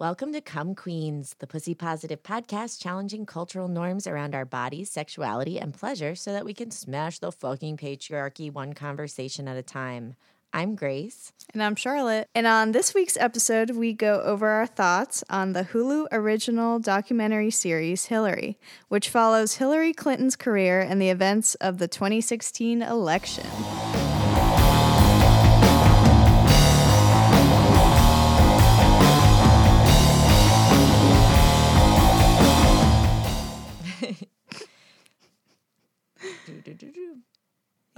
Welcome to Come Queens, the pussy positive podcast challenging cultural norms around our bodies, sexuality, and pleasure so that we can smash the fucking patriarchy one conversation at a time. I'm Grace. And I'm Charlotte. And on this week's episode, we go over our thoughts on the Hulu original documentary series Hillary, which follows Hillary Clinton's career and the events of the 2016 election.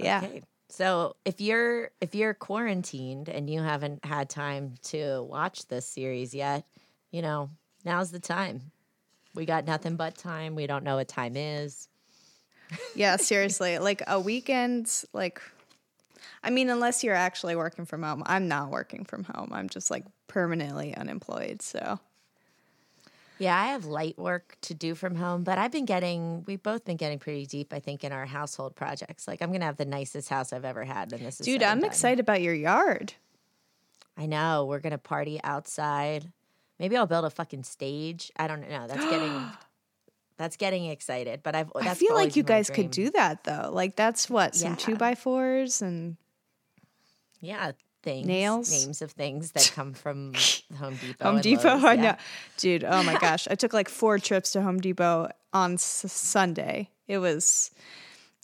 Yeah. Okay. So if you're if you're quarantined and you haven't had time to watch this series yet, you know, now's the time. We got nothing but time. We don't know what time is. Yeah, seriously. like a weekend, like, I mean, unless you're actually working from home. I'm not working from home. I'm just like permanently unemployed. So, Yeah, I have light work to do from home, but I've been getting we've both been getting pretty deep, I think, in our household projects. Like I'm gonna have the nicest house I've ever had and this is dude, I'm done. excited about your yard. I know. We're gonna party outside. Maybe I'll build a fucking stage. I don't know. That's getting that's getting excited. But I've I feel like you guys could do that though. Like, that's what, some Yeah. two by fours and Yeah, things, Nails? names of things that come from Home Depot. Home Depot. Lowe's, I yeah. know. Dude, oh my gosh. I took like four trips to Home Depot on s- Sunday. It was,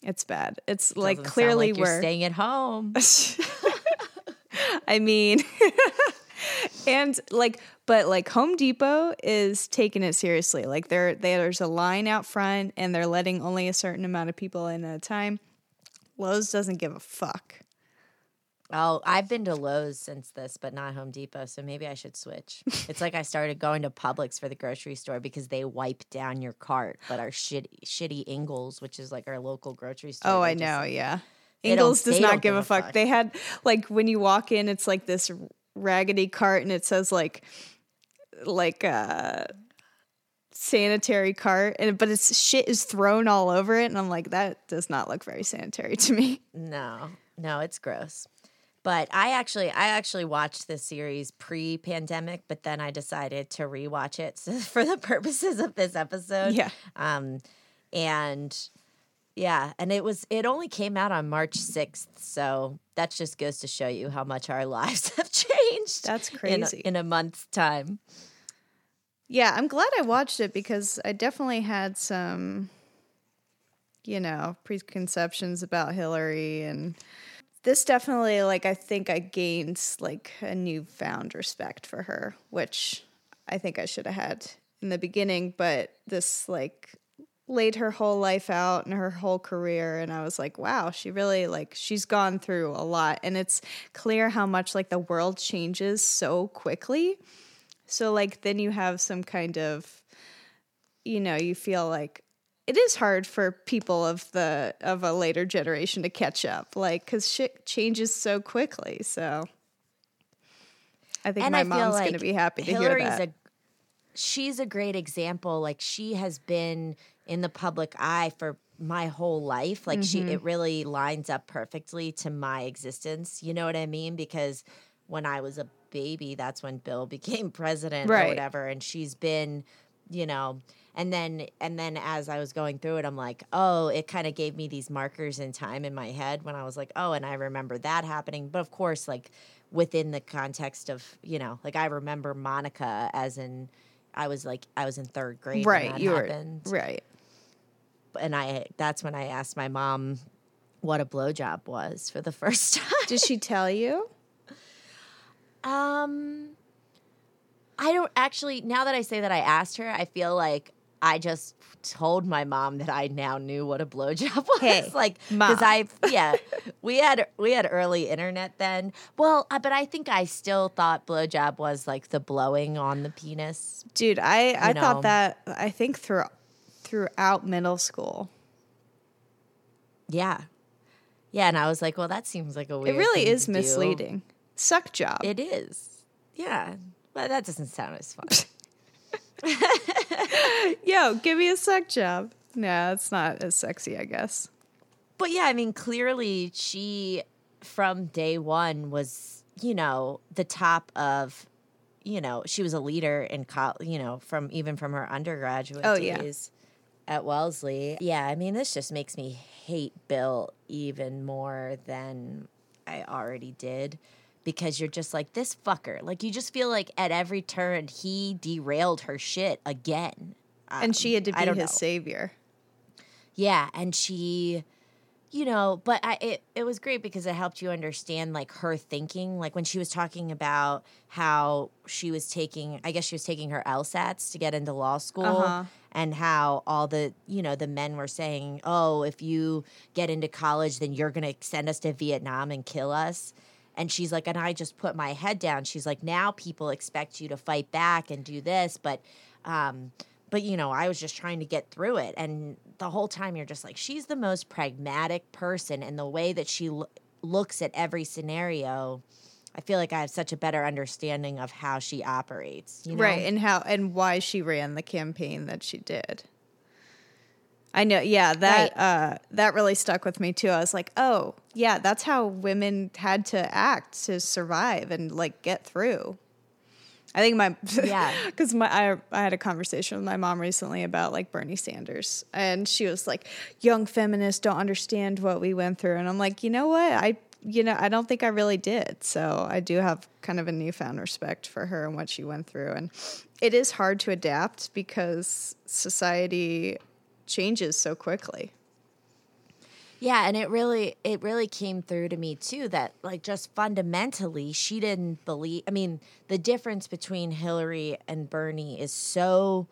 it's bad. It's like Doesn't clearly like you're we're, staying at home. I mean, and like, but like Home Depot is taking it seriously. Like there, there's a line out front, and they're letting only a certain amount of people in at a time. Lowe's doesn't give a fuck. Oh, I've been to Lowe's since this, but not Home Depot. So maybe I should switch. it's like I started going to Publix for the grocery store because they wipe down your cart. But our shitty, shitty Ingles, which is like our local grocery store. Oh, I know. Yeah, Ingles does not give a fuck. They had like when you walk in, it's like this raggedy cart, and it says like, like uh sanitary cart and but it's shit is thrown all over it and i'm like that does not look very sanitary to me No, no, it's gross. But I actually, I actually watched this series pre-pandemic, but then I decided to rewatch it for the purposes of this episode. Yeah. Um, and yeah, and it was it only came out on March sixth, so that just goes to show you how much our lives have changed. That's in a- crazy. in a month's time. Yeah, I'm glad I watched it because I definitely had some, you know, preconceptions about Hillary and this definitely like I think I gained like a newfound respect for her, which I think I should have had in the beginning, but this like laid her whole life out and her whole career and I was like, wow, she really like she's gone through a lot and it's clear how much like the world changes so quickly. So like then you have some kind of you know, you feel like it is hard for people of the of a later generation to catch up like cuz shit changes so quickly. So I think and my I mom's like going to be happy to Hillary's hear that. a she's a great example. Like she has been in the public eye for my whole life. Like she Mm-hmm. it really lines up perfectly to my existence. You know what I mean? Because when I was a baby, that's when Bill became president or Right. whatever. And she's been, you know, and then and then as I was going through it, I'm like, oh, it kind of gave me these markers in time in my head when I was like, oh, and I remember that happening. But of course, like within the context of, you know, like I remember Monica as in I was like I was in third grade. when right, that you were right. And I that's when I asked my mom what a blowjob was for the first time. Did she tell you? Um, I don't actually. Now that I say that I asked her, I feel like I just told my mom that I now knew what a blowjob was. Hey, like because I yeah we had we had early internet then. Well, uh, but I think I still thought blowjob was like the blowing on the penis. Dude, I I know. thought that I think through throughout middle school. Yeah, yeah, and I was like, well, that seems like a weird. It really is to do. misleading. Suck job. It is. Yeah, but that doesn't sound as fun. Yo, give me a suck job. No, it's not as sexy, I guess. But yeah, I mean, clearly she from day one was, you know, the top of you know, she was a leader in college, you know, from even from her undergraduate Oh, yeah. days at Wellesley. Yeah, I mean, this just makes me hate Bill even more than I already did because you're just like this fucker. Like you just feel like at every turn he derailed her shit again. and she had to Um, be his know. savior. Yeah, and she you know, but I it, it was great because it helped you understand like her thinking. Like when she was talking about how she was taking I guess she was taking her LSATs to get into law school Uh-huh. and how all the you know, the men were saying, Oh, if you get into college, then you're gonna send us to Vietnam and kill us. And she's like, and I just put my head down. She's like, now people expect you to fight back and do this, but um, but you know, I was just trying to get through it. And the whole time you're just like, she's the most pragmatic person, and the way that she lo- looks at every scenario, I feel like I have such a better understanding of how she operates. You know? Right, and how and why she ran the campaign that she did. I know, yeah, that Right. uh that really stuck with me too. I was like, "Oh, yeah, that's how women had to act to survive and like get through." I think my Yeah. because my I, I had a conversation with my mom recently about like Bernie Sanders, and she was like, "Young feminists don't understand what we went through," and I'm like, you know what, I you know I don't think I really did. So I do have kind of a newfound respect for her and what she went through, and it is hard to adapt because society changes so quickly. Yeah, and it really it really came through to me too that like just fundamentally she didn't believe I mean, the difference between Hillary and Bernie is so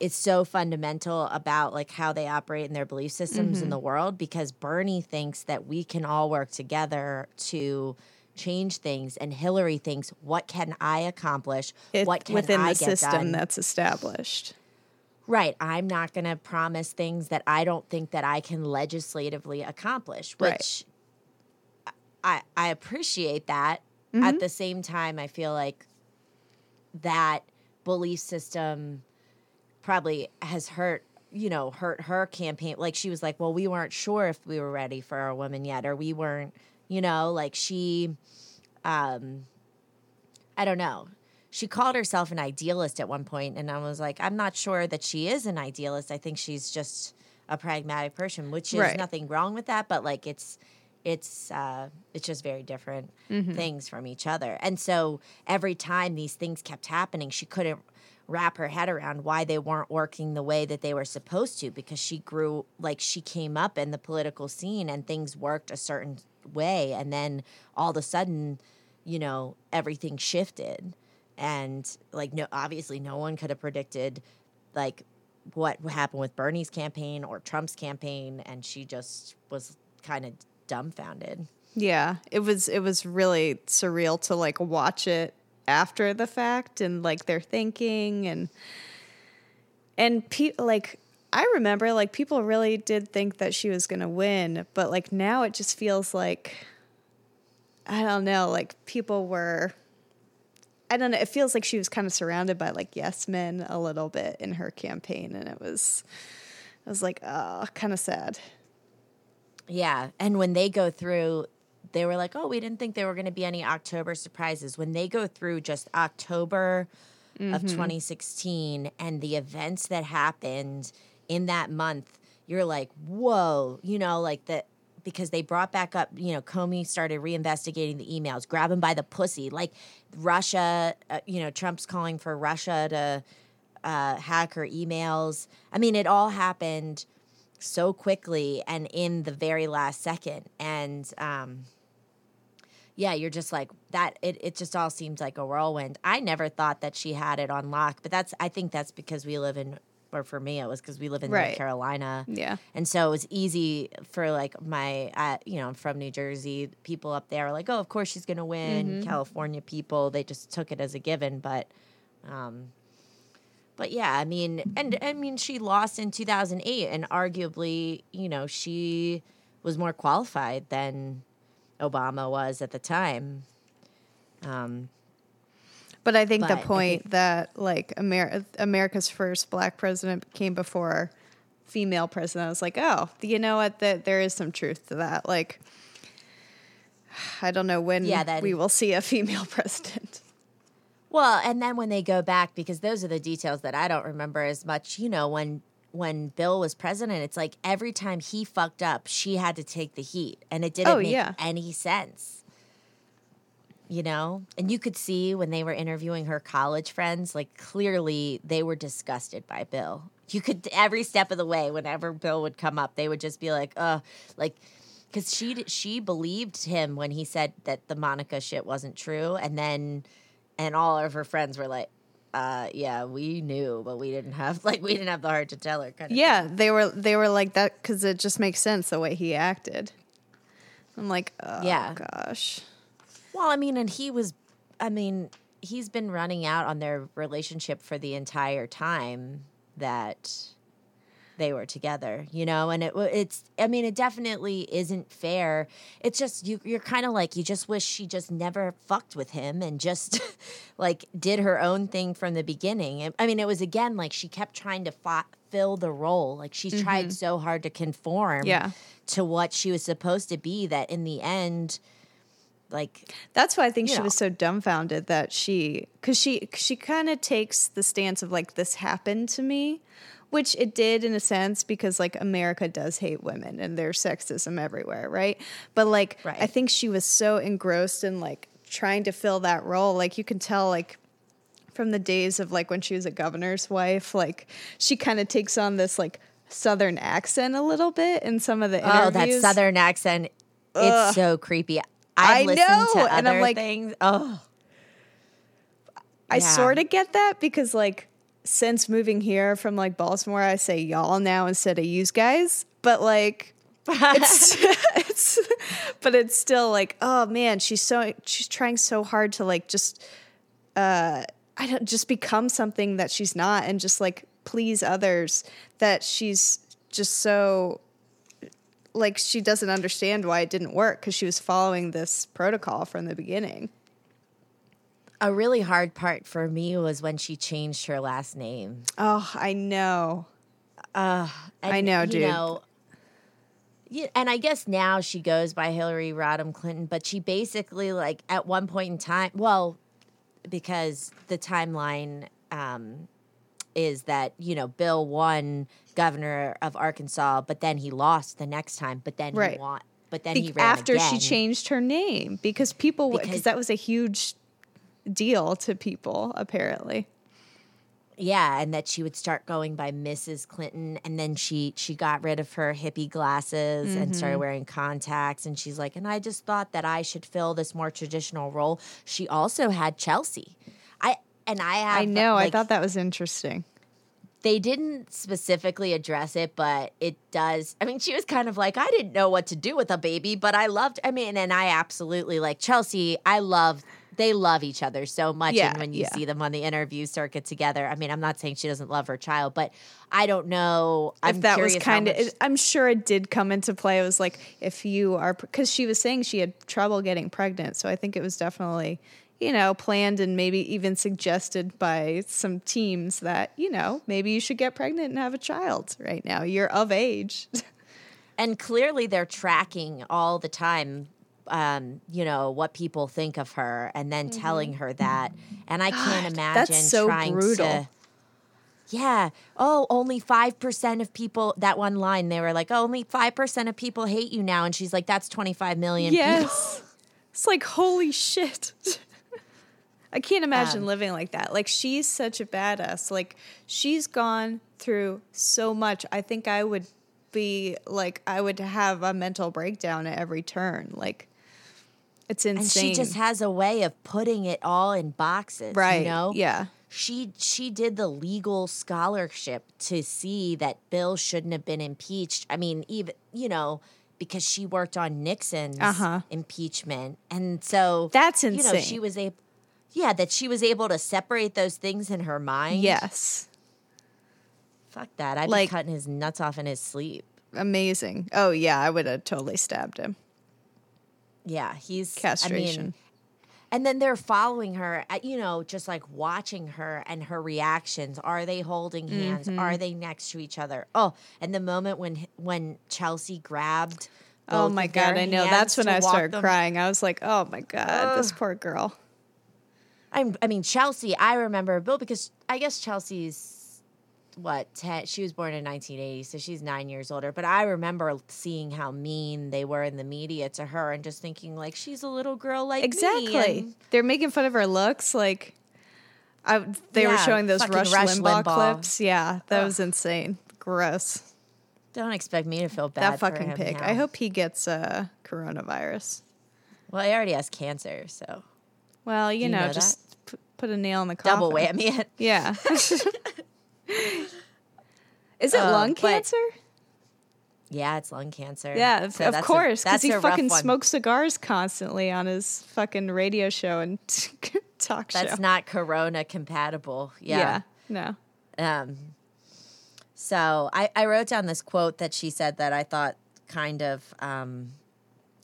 it's so fundamental about like how they operate in their belief systems in mm-hmm. the world because Bernie thinks that we can all work together to change things and Hillary thinks what can I accomplish? It, what can within I the system done? that's established. Right. I'm not going to promise things that I don't think that I can legislatively accomplish, Right. which I I appreciate that. Mm-hmm. At the same time, I feel like that belief system probably has hurt, you know, hurt her campaign. Like she was like, "Well, we weren't sure if we were ready for a woman yet or we weren't, you know, like she um I don't know. She called herself an idealist at one point, and I was like, I'm not sure that she is an idealist. I think she's just a pragmatic person, which is Right. nothing wrong with that. But like, it's it's uh, it's just very different things from each other. And so every time these things kept happening, she couldn't wrap her head around why they weren't working the way that they were supposed to because she grew like she came up in the political scene and things worked a certain way and then all of a sudden you know everything shifted and like no obviously no one could have predicted like what happened with Bernie's campaign or Trump's campaign and she just was kind of dumbfounded. Yeah, it was it was really surreal to like watch it after the fact and like their thinking and and people like I remember like people really did think that she was going to win, but like now it just feels like I don't know, like people were I don't know, it feels like she was kind of surrounded by like yes men a little bit in her campaign and it was it was like uh, oh, kind of sad. Yeah, and when they go through they were like, "Oh, we didn't think there were going to be any October surprises." When they go through just October of mm-hmm. 2016 and the events that happened in that month, you're like, "Whoa!" You know, like that because they brought back up. You know, Comey started reinvestigating the emails, grab him by the pussy, like Russia. Uh, you know, Trump's calling for Russia to uh, hack her emails. I mean, it all happened so quickly and in the very last second. And um, yeah, you're just like that. It, it just all seems like a whirlwind. I never thought that she had it on lock, but that's, I think that's because we live in, or for me, it was because we live in Right. North Carolina. Yeah. And so it was easy for like my, uh, you know, I'm from New Jersey. People up there are like, oh, of course she's going to win. California people, they just took it as a given. But, um, but yeah, I mean, and I mean, she lost in 2008, and arguably, you know, she was more qualified than Obama was at the time. Um, But I think But the point think- that like Amer- America's first black president came before female president, I was like, oh, you know what? That there is some truth to that. Like, I don't know when Yeah, that- we will see a female president. Well, and then when they go back, because those are the details that I don't remember as much. You know, when when Bill was president, it's like every time he fucked up, she had to take the heat, and it didn't Oh, make yeah. any sense. You know, and you could see when they were interviewing her college friends, like clearly they were disgusted by Bill. You could every step of the way, whenever Bill would come up, they would just be like, "Uh, like." Because she she believed him when he said that the Monica shit wasn't true, and then and all of her friends were like, uh, "Yeah, we knew, but we didn't have like we didn't have the heart to tell her." Kind of Yeah, they were they were like that because it just makes sense the way he acted. I'm like, oh Yeah. gosh. Well, I mean, and he was, I mean, he's been running out on their relationship for the entire time that they were together, you know, and it it's, I mean, it definitely isn't fair. It's just you, you're kind of like you just wish she just never fucked with him and just like did her own thing from the beginning. I mean, it was again like she kept trying to fi- fill the role, like she tried mm-hmm. so hard to conform, Yeah. to what she was supposed to be that in the end. Like That's why I think she know. was so dumbfounded that she, because she she kind of takes the stance of like this happened to me, which it did in a sense because like America does hate women and there's sexism everywhere, right? But like I think she was so engrossed in like trying to fill that role, like you can tell like from the days of like when she was a governor's wife, like she kind of takes on this like southern accent a little bit in some of the interviews. Oh, that southern accent. Ugh. It's so creepy. I know, to other and I'm like- things. Oh, I Yeah. sort of get that because like since moving here from like Baltimore, I say y'all now instead of use guys. But like it's it's but it's still like, oh man, she's so she's trying so hard to like just uh I don't just become something that she's not and just like please others that she's just so like she doesn't understand why it didn't work because she was following this protocol from the beginning. a really hard part for me was when she changed her last name. Oh, I know. And, I know, dude. Know, yeah, and I guess now she goes by Hillary Rodham Clinton, but she basically like at one point in time, well, because the timeline um, is that you know Bill won governor of Arkansas, but then he lost the next time, but then Right. he won, but then Be- he ran after she changed her name because people because that was a huge deal to people apparently. Yeah, and that she would start going by Mrs. Clinton, and then she she got rid of her hippie glasses and Mm-hmm. started wearing contacts. And she's like, and I just thought that I should fill this more traditional role. She also had Chelsea. I and I have. I know. I thought that was interesting. They didn't specifically address it, but it does. I mean, she was kind of like, I didn't know what to do with a baby, but I loved. I mean, and I absolutely like Chelsea. I love. They love each other so much, Yeah, and when you yeah. see them on the interview circuit together, I mean, I'm not saying she doesn't love her child, but I don't know. I'm if that was kind of, much- I'm sure it did come into play. It was like if you are because she was saying she had trouble getting pregnant, so I think it was definitely you know planned and maybe even suggested by some teams that you know maybe you should get pregnant and have a child right now. You're of age. and clearly they're tracking all the time um, you know what people think of her and then telling her that and i can't Mm-hmm. That's so trying brutal. to yeah oh only 5% of people that one line they were like oh, only 5% of people hate you now and she's like that's 25 million people Yes. it's like, holy shit. I can't imagine Um, living like that. Like, she's such a badass. Like, she's gone through so much. I think I would be like, I would have a mental breakdown at every turn. Like, it's insane. and she just has a way of putting it all in boxes right. you know Yeah. she she did the legal scholarship to see that Bill shouldn't have been impeached. I mean, even you know because she worked on Nixon's Uh-huh. impeachment, and so That's insane. You know, she was able, yeah, that she was able to separate those things in her mind. Yes. fuck that. I'd Like- be cutting his nuts off in his sleep. Amazing. Oh, yeah. I would have totally stabbed him. Yeah, he's Castration. I mean, and then they're following her, uh, you know, just like watching her and her reactions. Are they holding hands? Mm-hmm. Are they next to each other? Oh, and the moment when when Chelsea grabbed. Oh my God. I know. That's when I started them- crying. I was like, oh my God, this poor girl. I'm, I mean, Chelsea, I remember Bill because I guess Chelsea's what, 10, she was born in 1980, so she's nine years older. But I remember seeing how mean they were in the media to her and just thinking, like, she's a little girl like me. Exactly. And- They're making fun of her looks. Like, I, they were showing those Rush, Rush Limbaugh, Limbaugh. clips. Yeah, that was insane. Gross. don't expect me to feel bad. that for fucking pig. now. I hope he gets uh, coronavirus. Well, he already has cancer, so Well, you, you know, know just p- put a nail in the coffin. double whammy it. Yeah. Is it Uh, lung cancer? Yeah, it's lung cancer. Yeah, of, So of course, because he fucking one. smokes cigars constantly on his fucking radio show and talk show. That's not corona compatible. yeah. Yeah. No. Um, so I, I wrote down this quote that she said that I thought kind of, um,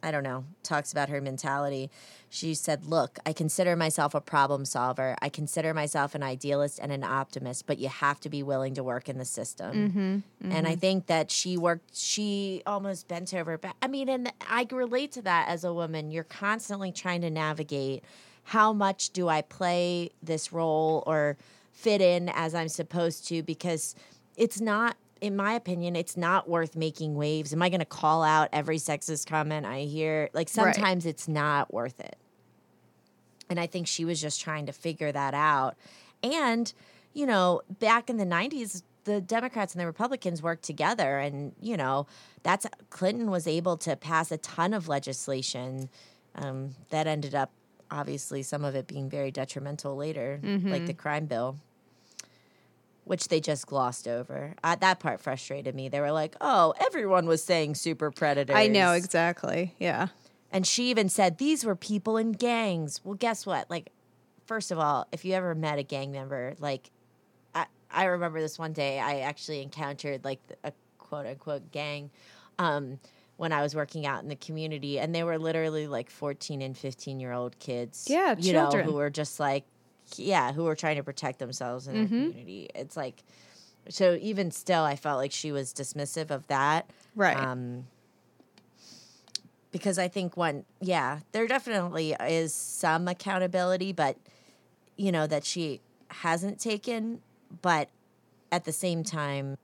I don't know, talks about her mentality. She said, Look, I consider myself a problem solver. I consider myself an idealist and an optimist, but you have to be willing to work in the system. Mm-hmm, and I mm-hmm. think that she worked, she almost bent over back. I mean, and I relate to that as a woman. You're constantly trying to navigate how much do I play this role or fit in as I'm supposed to because it's not in my opinion it's not worth making waves. Am I going to call out every sexist comment I hear? Like Right. sometimes it's not worth it. And I think she was just trying to figure that out. And, you know, back in the 90s, the Democrats and the Republicans worked together. And, you know, that's Clinton was able to pass a ton of legislation um, that ended up, obviously, some of it being very detrimental later, like the crime bill. Which they just glossed over. Uh, that part frustrated me. They were like, "Oh, everyone was saying super predators." I know exactly. Yeah. And she even said these were people in gangs. Well, guess what? Like, first of all, if you ever met a gang member, like, I, I remember this one day I actually encountered like a quote unquote gang um, when I was working out in the community, and they were literally like 14 and 15 year old kids. Yeah, you children. know, who were just like, yeah, who are trying to protect themselves in their Mm-hmm. community. It's like, so even still, I felt like she was dismissive of that Right. um, because I think one, yeah, there definitely is some accountability, but you know that she hasn't taken. But at the same time,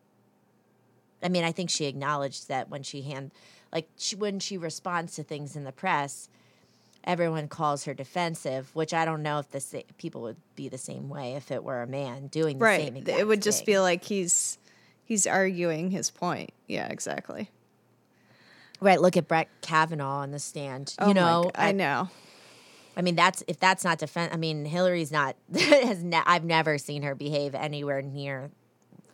I mean, I think she acknowledged that when she hand, like she, when she responds to things in the press, everyone calls her defensive, which I don't know if the sa- people would be the same way if it were a man doing the same. right. It would just feel like he's he's arguing his point. Yeah, exactly. right. Look at Brett Kavanaugh on the stand. Oh you know, I know. I mean, that's if that's not defense. I mean, Hillary's not has. Ne- I've never seen her behave anywhere near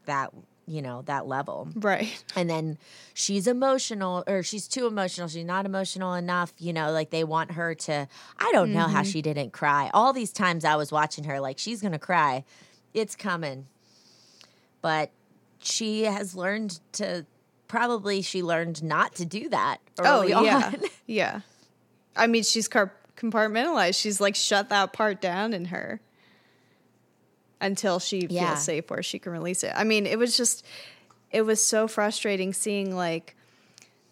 that. You know that level. Right. And then she's emotional, or she's too emotional. She's not emotional enough. You know, like they want her to. I don't know how mm-hmm. she didn't cry. All these times I was watching her, like she's gonna cry. It's coming. But she has learned to. Probably she learned not to do that. Oh yeah. on. yeah. I mean, she's car- compartmentalized. She's like shut that part down in her until she Yeah. feels safe where she can release it. I mean, it was just it was so frustrating seeing like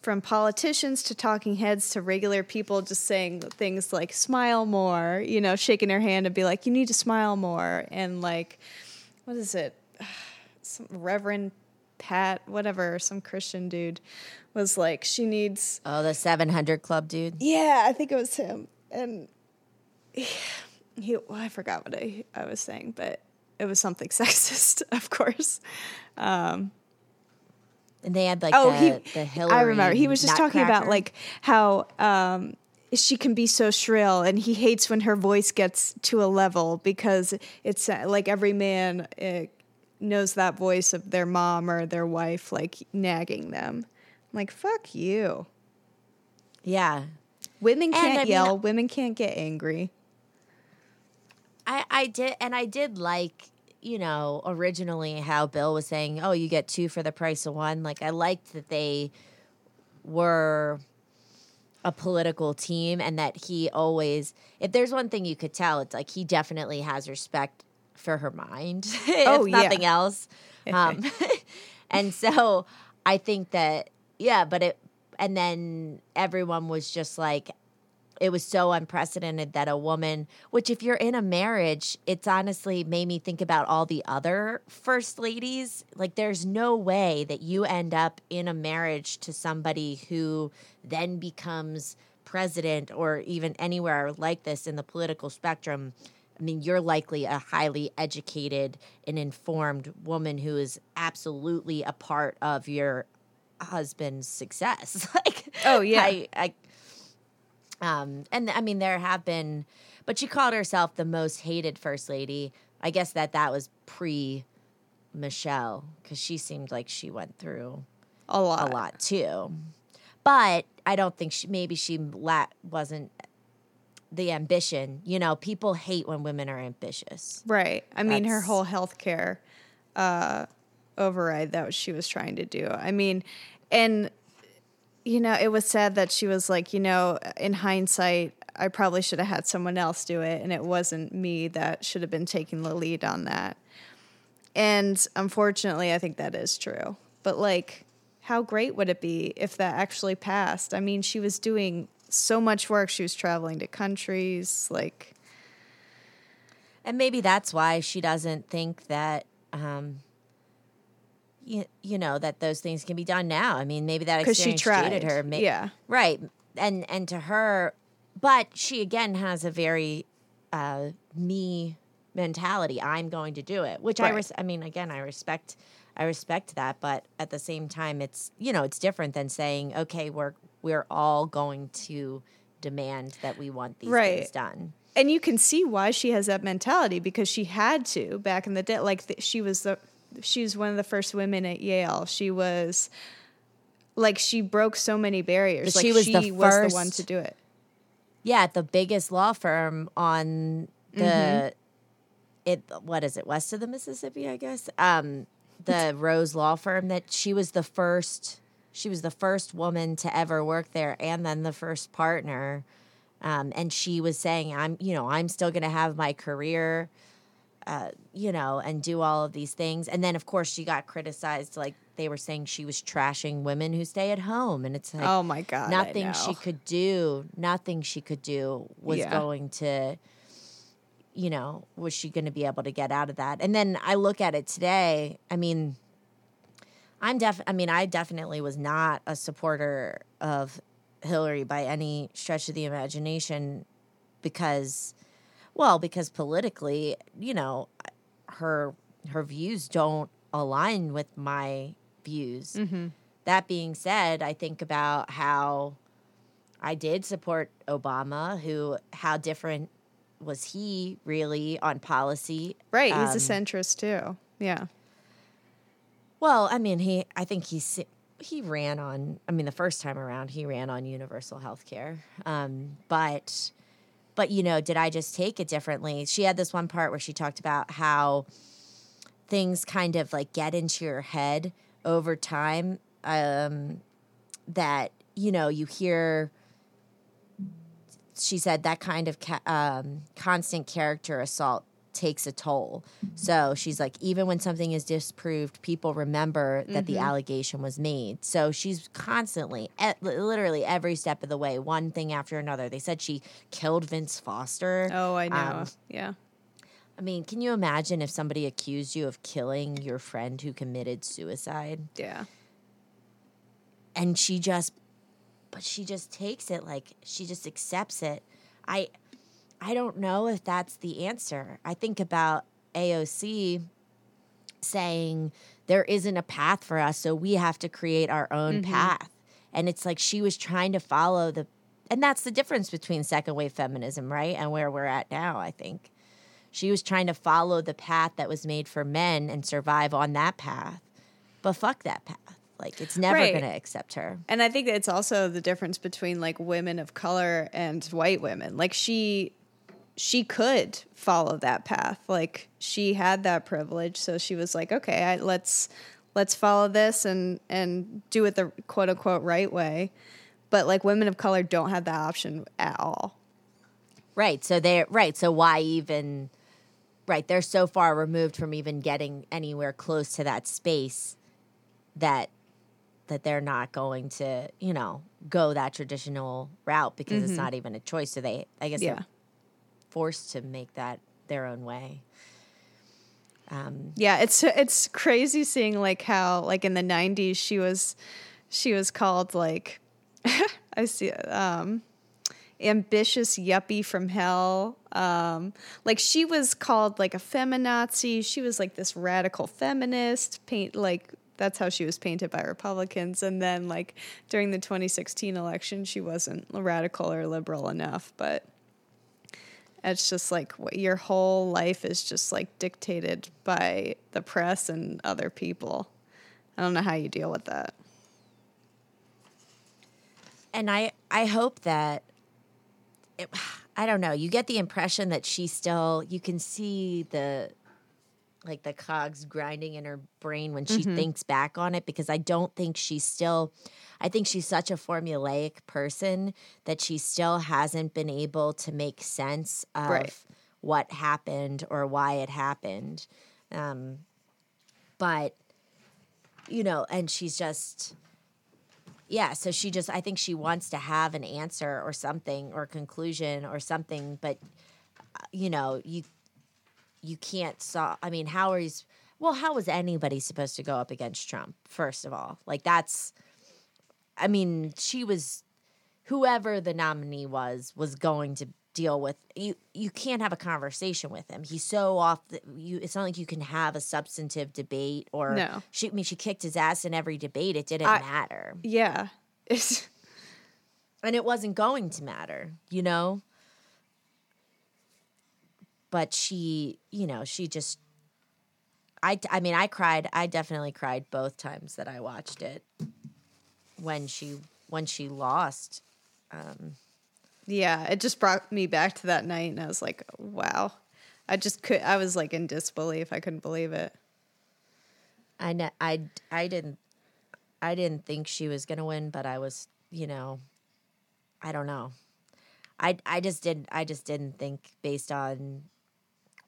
from politicians to talking heads to regular people just saying things like smile more, you know, shaking her hand and be like you need to smile more and like what is it? Some Reverend Pat, whatever, some Christian dude was like she needs Oh, the seven hundred club dude. yeah, I think it was him. And he, he well, I forgot what I, I was saying, but it was something sexist, of course. Um, And they had like oh, the, he, the Hillary. I remember. He was just talking about like how um, she can be so shrill, and he hates when her voice gets to a level because it's uh, like every man uh, knows that voice of their mom or their wife, like nagging them. I'm like, fuck you. yeah. Women can't I mean, yell. Women can't get angry. I I did and I did like you know originally how Bill was saying, "Oh, you get two for the price of one." Like I liked that they were a political team and that he always if there's one thing you could tell it's like he definitely has respect for her mind if Oh, yeah. nothing else um, and so i think that yeah but it and then everyone was just like it was so unprecedented that a woman, which if you're in a marriage, it's honestly made me think about all the other first ladies. Like, there's no way that you end up in a marriage to somebody who then becomes president or even anywhere like this in the political spectrum. I mean, you're likely a highly educated and informed woman who is absolutely a part of your husband's success. like, Oh, yeah. I, I, um, and I mean, there have been, but she called herself the most hated first lady. I guess that that was pre Michelle because she seemed like she went through A lot. a lot too. But I don't think she maybe she la- wasn't the ambition. You know, people hate when women are ambitious. Right. I mean, her whole healthcare uh, override that was- she was trying to do. I mean, and you know, it was sad that she was like, you know, in hindsight, I probably should have had someone else do it, and it wasn't me that should have been taking the lead on that. And unfortunately, I think that is true. But like, how great would it be if that actually passed? I mean, she was doing so much work. She was traveling to countries, like, And maybe that's why she doesn't think that um you, you know that those things can be done now. I mean, maybe that because she experience tried. jaded her. May- yeah. Right. And and to her, but she again has a very uh me mentality. I'm going to do it, which I res- I mean, again, I respect I respect that, but at the same time it's, you know, it's different than saying, okay, we're we're all going to demand that we want these Right. things done. and you can see why she has that mentality because she had to back in the day. Like th- she was the she was one of the first women at Yale. She was like she broke so many barriers. Like she was the was the one first- to do it. Yeah, the biggest law firm on the Mm-hmm. it what is it west of the Mississippi, I guess. Um, the Rose Law Firm that she was the first. She was the first woman to ever work there, and then the first partner. Um, and she was saying, "I'm, you know, I'm still going to have my career, uh, you know, and do all of these things." And then, of course, she got criticized. Like they were saying, she was trashing women who stay at home, and it's like, oh my god! Nothing she could do nothing she could do was Yeah. going to you know was she going to be able to get out of that and then i look at it today i mean i'm def i mean i definitely was not a supporter of hillary by any stretch of the imagination because well because politically you know her her views don't align with my views Mm-hmm. that being said, I think about how I did support Obama, who how different was he really on policy? right. um, He's a centrist too. Yeah. Well, I mean, he I think he he ran on. I mean, the first time around, he ran on universal health care. Um, but but you know, did I just take it differently? She had this one part where she talked about how things kind of like get into your head over time. Um, that you know, you hear. She said that kind of ca- um, constant character assault takes a toll. So she's like, even when something is disproved, people remember that the allegation was made. So she's constantly, at, literally every step of the way, one thing after another. They said she killed Vince Foster. Oh, I know. Um, yeah. I mean, can you imagine if somebody accused you of killing your friend who committed suicide? Yeah. and she just but she just takes it like she just accepts it i i don't know if that's the answer. I think about aoc saying there isn't a path for us so we have to create our own mm-hmm. path. And it's like she was trying to follow the and that's the difference between second wave feminism right and where we're at now i think. She was trying to follow the path that was made for men and survive on that path. But fuck that path. Like it's never Right. going to accept her. And I think it's also the difference between like women of color and white women. Like she she could follow that path. Like she had that privilege, so she was like, "Okay, I, let's let's follow this and and do it the quote unquote right way." But like women of color don't have that option at all. Right. So they're right. So why even right, they're so far removed from even getting anywhere close to that space that that they're not going to, you know, go that traditional route because it's mm-hmm. not even a choice. So they, I guess, Yeah. Forced to make that their own way. Um, Yeah, it's it's crazy seeing like how like in the '90s she was she was called like I see um ambitious yuppie from hell. Um, like she was called like a feminazi. She was like this radical feminist. Paint like that's how she was painted by Republicans. And then like during the 2016 election, she wasn't radical or liberal enough. But it's just like your whole life is just like dictated by the press and other people. I don't know how you deal with that. and I I hope that it, I don't know. You get the impression that she still you can see the like the cogs grinding in her brain when she thinks back on it because I don't think she's still I think she's such a formulaic person that she still hasn't been able to make sense of Right. what happened or why it happened. Um but you know, and she's just yeah, so she just I think she wants to have an answer or something or conclusion or something, but uh, you know, you you can't saw I mean, how are you well, how was anybody supposed to go up against Trump, first of all? Like that's I mean, she was whoever the nominee was was going to deal with you you can't have a conversation with him. He's so off the, you it's not like you can have a substantive debate or No. she I mean she kicked his ass in every debate. It didn't I- matter. Yeah. It's and it wasn't going to matter, you know? But she, you know, she just I I mean, I cried. I definitely cried both times that I watched it when she when she lost. Um, yeah, it just brought me back to that night and I was like, wow. I just could I was like in disbelief. I couldn't believe it. I ne- I I didn't I didn't think she was going to win, but I was, you know, I don't know. I I just didn't I just didn't think based on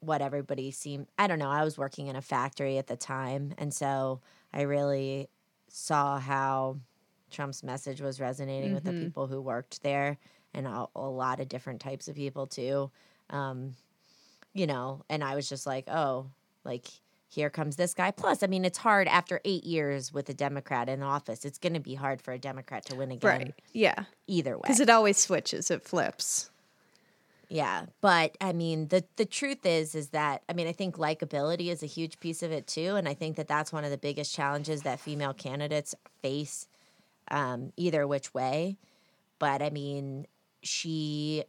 what everybody seemed I don't know. I was working in a factory at the time, and so I really saw how Trump's message was resonating with the people who worked there and a, a lot of different types of people too. Um, you know, and I was just like, oh, like here comes this guy. Plus, I mean, it's hard after eight years with a Democrat in office. It's going to be hard for a Democrat to win again, Right. Yeah. either way. Because it always switches, it flips. Yeah, but I mean, the the truth is, is that I mean, I think likability is a huge piece of it too, and I think that that's one of the biggest challenges that female candidates face, um, either which way. But I mean, she,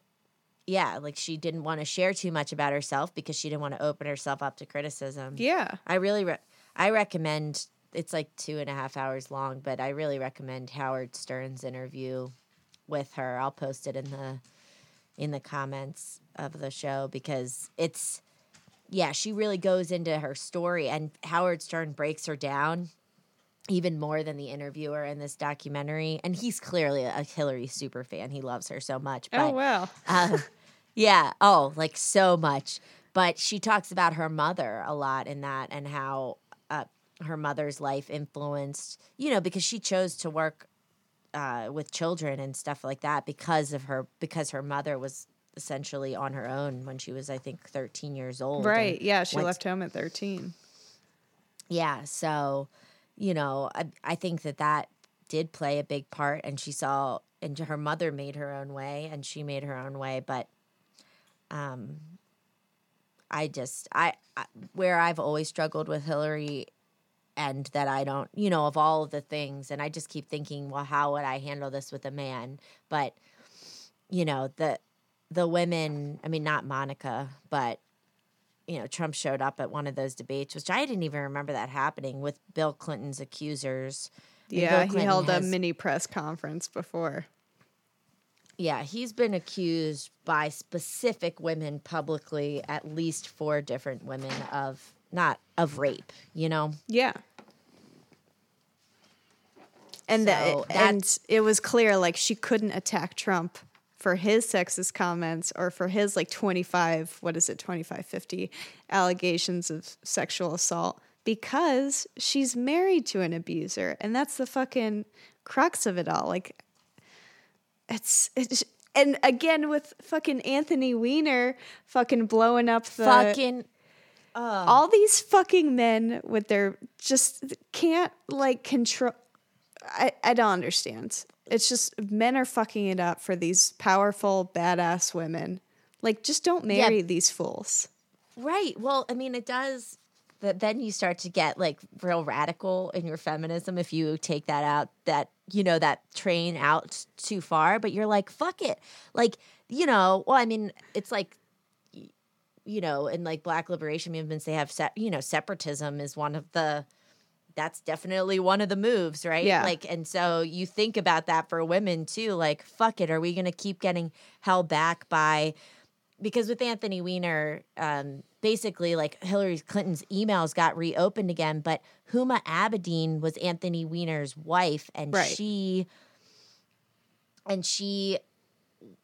yeah, like she didn't want to share too much about herself because she didn't want to open herself up to criticism. Yeah. I really, re- I recommend. It's like two and a half hours long, but I really recommend Howard Stern's interview with her. I'll post it in the in the comments of the show because it's yeah, she really goes into her story and Howard Stern breaks her down even more than the interviewer in this documentary. And he's clearly a Hillary super fan. He loves her so much. But oh wow. uh, yeah. Oh, like so much. But she talks about her mother a lot in that and how uh, her mother's life influenced, you know, because she chose to work uh, with children and stuff like that because of her, because her mother was essentially on her own when she was, I think, 13 years old. Right. Yeah. She left home at 13. yeah. So, you know, I, I think that that did play a big part. And she saw, and her mother made her own way and she made her own way. But um, I just, I, I, where I've always struggled with Hillary and that I don't, you know, of all of the things. And I just keep thinking, well, how would I handle this with a man? But, you know, the, the women, I mean, not Monica, but you know, Trump showed up at one of those debates, which I didn't even remember that happening with Bill Clinton's accusers. Yeah. He held a mini press conference before. Yeah, he's been accused by specific women publicly, at least four different women of not of rape. You know, Yeah. And So that, and it was clear like she couldn't attack Trump for his sexist comments or for his like 25 what is it 25 50 allegations of sexual assault because she's married to an abuser. And that's the fucking crux of it all. Like, it's, it's, and again with fucking Anthony Weiner fucking blowing up the Fucking Uh. all these fucking men with their just can't like control I, I don't understand. It's just men are fucking it up for these powerful badass women. Like just don't marry these fools. Right. Well, I mean, it does. That then you start to get like real radical in your feminism if you take that out, that you know that train out too far. But you're like, fuck it. Like you know. Well, I mean, it's like you know, in like Black liberation movements, they have se- you know separatism is one of the. That's definitely one of the moves, right? Yeah. Like, and so you think about that for women too. Like, fuck it. Are we going to keep getting held back by because with Anthony Weiner, um, basically like Hillary Clinton's emails got reopened again, but Huma Abedin was Anthony Weiner's wife, and Right. she and she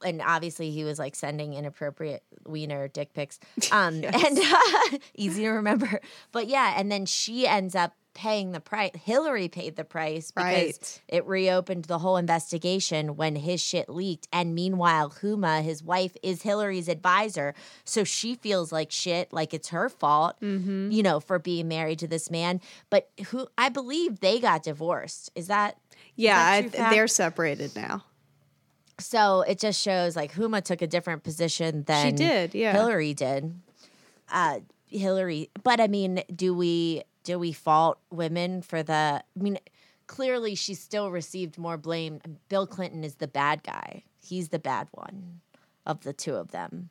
and obviously he was like sending inappropriate Wiener dick pics, um, and easy to remember. But yeah, and then she ends up paying the price. Hillary paid the price because Right. it reopened the whole investigation when his shit leaked. And meanwhile, Huma, his wife, is Hillary's advisor. So she feels like shit, like it's her fault, you know, for being married to this man. But who I believe they got divorced. Is that Yeah, that I, they're separated now. So it just shows like Huma took a different position than she did, yeah. Hillary did. Uh Hillary but I mean, do we do we fault women for the I mean clearly she still received more blame. Bill Clinton is the bad guy. He's the bad one of the two of them.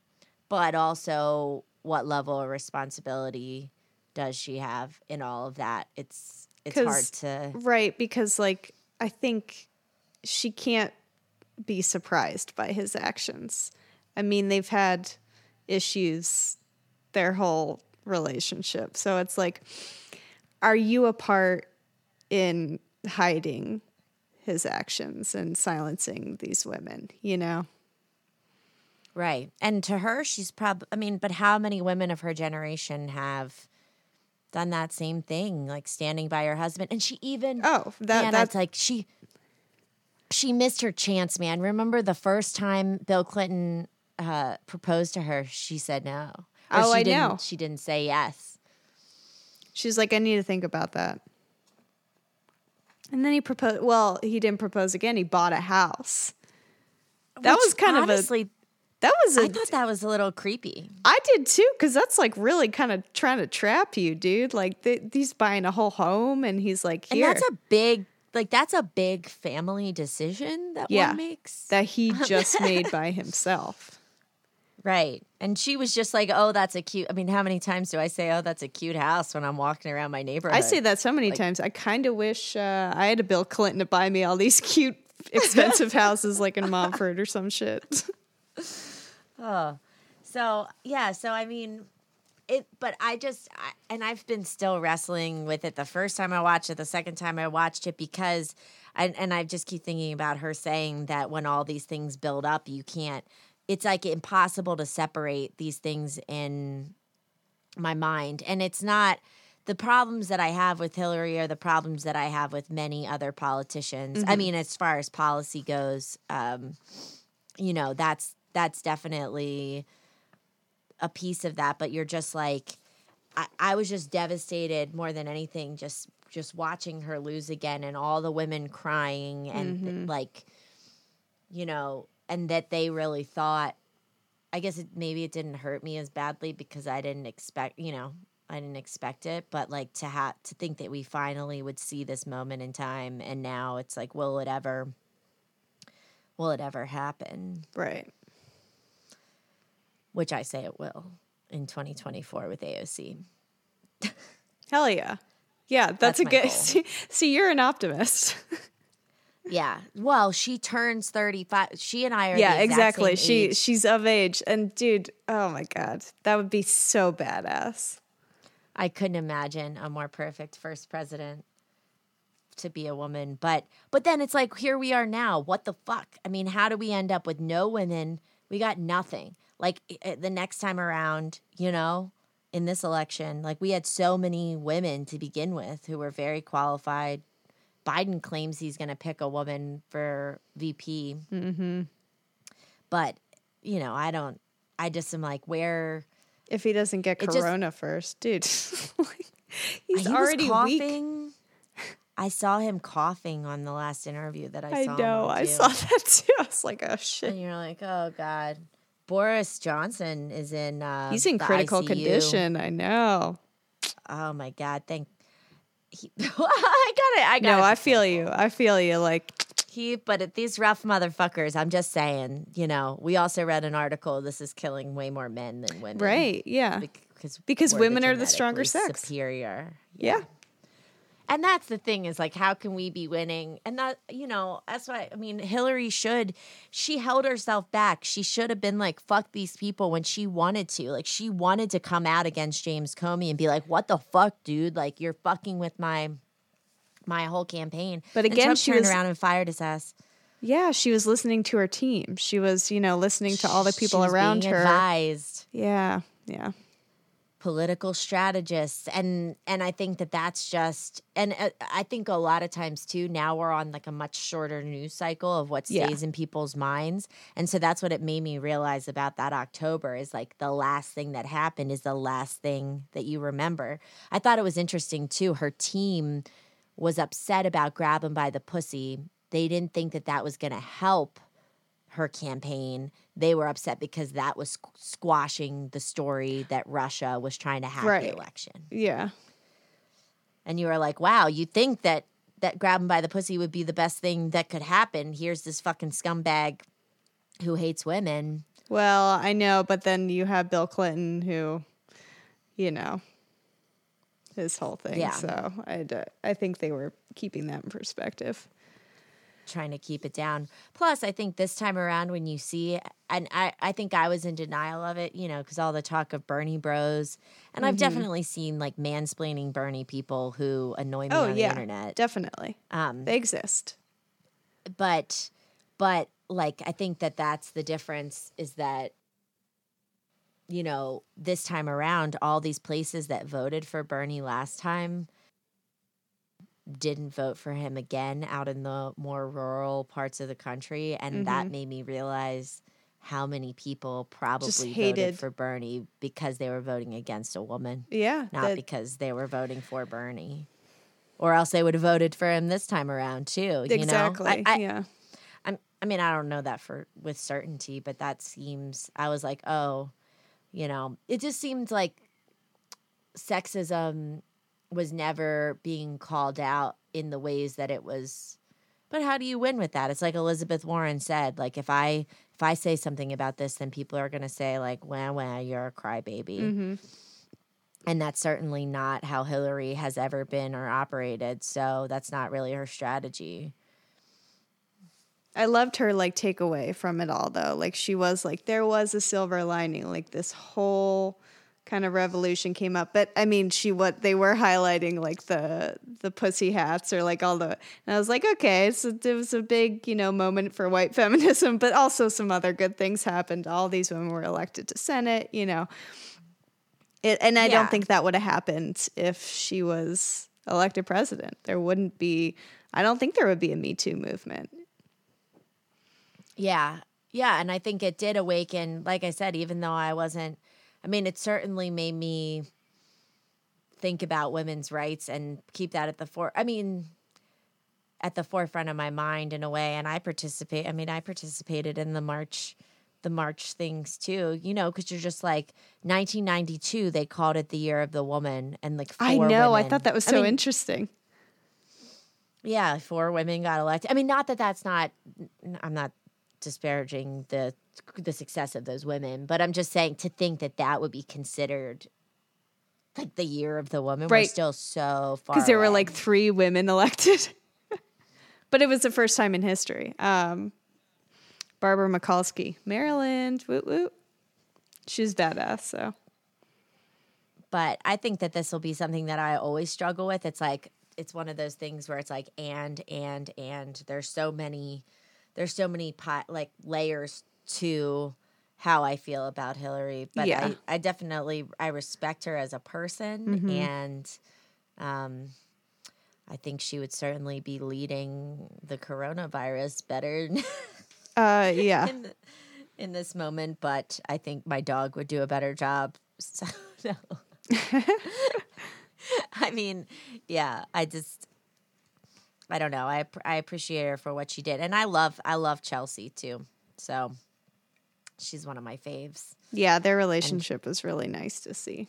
But also what level of responsibility does she have in all of that? It's it's hard to Right, because like I think she can't be surprised by his actions. I mean, they've had issues their whole relationship. So it's like are you a part in hiding his actions and silencing these women, you know? Right. And to her, she's probably, I mean, but how many women of her generation have done that same thing, like standing by her husband? And she even, Oh, that that's like she, she missed her chance, man. Remember the first time Bill Clinton uh, proposed to her, she said no. Or Oh, I didn't, know. She didn't say yes. She's like, I need to think about that. And then he proposed. Well, he didn't propose again. He bought a house. That Which, was kind of a. honestly, That was a. I thought that was a little creepy. I did too, because that's like really kind of trying to trap you, dude. Like th- he's buying a whole home, and he's like, And here, that's a big, like, that's a big family decision that Yeah. one makes. that he just made by himself. Right. And she was just like, oh, that's a cute. I mean, how many times do I say, oh, that's a cute house when I'm walking around my neighborhood? I say that so many times. I kind of wish uh, I had a Bill Clinton to buy me all these cute, expensive houses like in Montfort or some shit. Oh, so, yeah. So, I mean, it, but I just, I, and I've been still wrestling with it the first time I watched it, the second time I watched it, because, and, and I just keep thinking about her saying that when all these things build up, you can't, it's like impossible to separate these things in my mind. And it's not the problems that I have with Hillary are the problems that I have with many other politicians. I mean, as far as policy goes, um, you know, that's that's definitely a piece of that. But you're just like, I, I was just devastated more than anything, just just watching her lose again and all the women crying and mm-hmm. like, you know, and that they really thought I guess it, maybe it didn't hurt me as badly because I didn't expect, you know, I didn't expect it, but like to have to think that we finally would see this moment in time and now it's like will it ever will it ever happen? right. Which I say it will in 2024 with AOC. Hell yeah. Yeah, that's, That's a good. See, see, you're an optimist. Yeah. Well, she turns 35. She and I are yeah, exactly. She age. she's of age, and dude, oh my god, that would be so badass. I couldn't imagine a more perfect first president to be a woman. But but then it's like here we are now. What the fuck? I mean, how do we end up with no women? We got nothing. Like the next time around, you know, in this election. Like we had so many women to begin with who were very qualified. Biden claims he's going to pick a woman for VP. Mm-hmm. But, you know, I don't, I just am like, where. If he doesn't get It just- corona first, dude. like, he's he already was weak. coughing. I saw him coughing on the last interview that I I saw. him know. I saw that too. I was like, oh shit. And you're like, oh God. Boris Johnson is in. Uh, He's in critical ICU. condition. I know. Oh my God! Thank. He, I got it. I got No, I feel you. I feel you. Like, He, but these rough motherfuckers. I'm just saying. You know, we also read an article. This is killing way more men than women. right. Yeah. Because Because women are the stronger sex. Superior. Yeah. And that's the thing is like, how can we be winning? And that, you know, that's why, I mean, Hillary should, she held herself back. She should have been like, fuck these people when she wanted to. Like, she wanted to come out against James Comey and be like, what the fuck, dude? Like, you're fucking with my, my whole campaign. But again, she turned was- around and fired his ass. Yeah. She was listening to her team. She was, you know, listening to all the people around her. Advised. Yeah. Yeah. Political strategists and and i think that that's just and uh, i think a lot of times too now we're on like a much shorter news cycle of what Yeah. stays in people's minds and so that's what it made me realize about that october is like the last thing that happened is the last thing that you remember i thought it was interesting too her team was upset about grab 'em by the pussy they didn't think that that was going to help her campaign. They were upset because that was squashing the story that Russia was trying to hack Right. the election. Yeah. And you were like, wow, you think that that grab him by the pussy would be the best thing that could happen. Here's this fucking scumbag who hates women. Well, I know, but then you have Bill Clinton who, you know, his whole thing. Yeah. So I think they were keeping that in perspective. Trying to keep it down. Plus, I think this time around, when you see, and I, I think I was in denial of it, you know, because all the talk of Bernie bros, and Mm-hmm. I've definitely seen like mansplaining Bernie people who annoy me Oh, on yeah. the internet. Definitely. Um, They exist. but, but like, I think that that's the difference is that, you know, this time around, all these places that voted for Bernie last time didn't vote for him again out in the more rural parts of the country and that Mm-hmm. made me realize how many people probably voted hated- for Bernie because they were voting against a woman Yeah. not that- because they were voting for Bernie or else they would have voted for him this time around too you exactly. know I, I, yeah. I'm, I mean I don't know that for with certainty but that seems I was like oh you know it just seemed like sexism was never being called out in the ways that it was. But how do you win with that? It's like elizabeth warren said like if i if i say something about this then people are going to say like wah wah you're a crybaby. Hmm and that's certainly not how hillary has ever been or operated so that's not really her strategy. I loved her like takeaway from it all though. Like she was like there was a silver lining. Like this whole kind of revolution came up. But I mean, she what they were highlighting like the the pussy hats or like all the and I was like, okay, a, it was a big, you know, moment for white feminism, but also some other good things happened. All these women were elected to Senate, you know. It, and I Yeah. don't think that would have happened if she was elected president. There wouldn't be I don't think there would be a Me Too movement. Yeah. Yeah. And I think it did awaken, like I said, even though I wasn't, I mean, it certainly made me think about women's rights and keep that at the fore. I mean, at the forefront of my mind in a way. And I participate, I mean, I participated in the march, the march things too, you know, because you're just like 1992, they called it the year of the woman. And like, I know. I thought that was I so mean, interesting. yeah, four women got elected. I mean, not that that's not. I'm not disparaging the the success of those women, but I'm just saying to think that that would be considered like the year of the woman. We're still so far Because there were like three women elected. but it was the first time in history. Um, Barbara Mikulski, Maryland, woot woot. She's badass. So but I think that this will be something that I always struggle with. It's like it's one of those things where it's like and and and there's so many there's so many pot like layers to how I feel about Hillary, but Yeah. I, I definitely I respect her as a person, Mm-hmm. and um, I think she would certainly be leading the coronavirus better Uh, yeah. in, in this moment. But I think my dog would do a better job. So no. I mean, yeah, I just. I don't know. I I appreciate her for what she did, and I love I love Chelsea too. So she's one of my faves. Yeah, their relationship was really nice to see.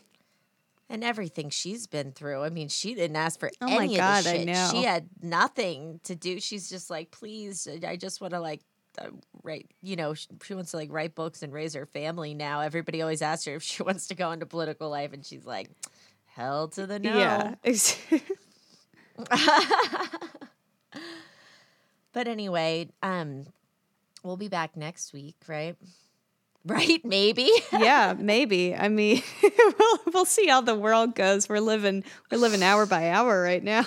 and everything she's been through. I mean, she didn't ask for Oh my any God, of the I shit. know. She had nothing to do. She's just like, please, I just want to like uh, write. You know, she, she wants to like write books and raise her family. Now everybody always asks her if she wants to go into political life, and she's like, hell to the no. Yeah. But anyway, um, we'll be back next week, right? Right? Maybe. yeah, maybe. I mean, we'll we'll see how the world goes. We're living we're living hour by hour right now.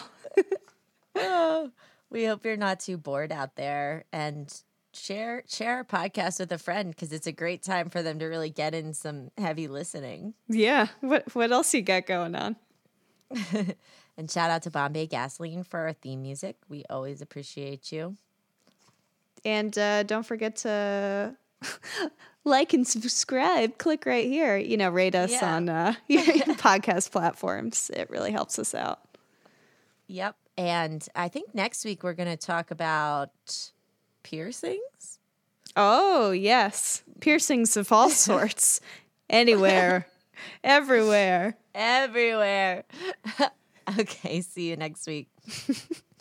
we hope you're not too bored out there and share share our podcast with a friend because it's a great time for them to really get in some heavy listening. Yeah. What what else you got going on? And shout out to Bombay Gasoline for our theme music. We always appreciate you. And uh, don't forget to like and subscribe. Click right here. You know, rate us Yeah. on uh, your podcast platforms. It really helps us out. Yep. And I think next week we're going to talk about piercings. Oh yes, piercings of all sorts, anywhere, everywhere. Everywhere. okay. See you next week.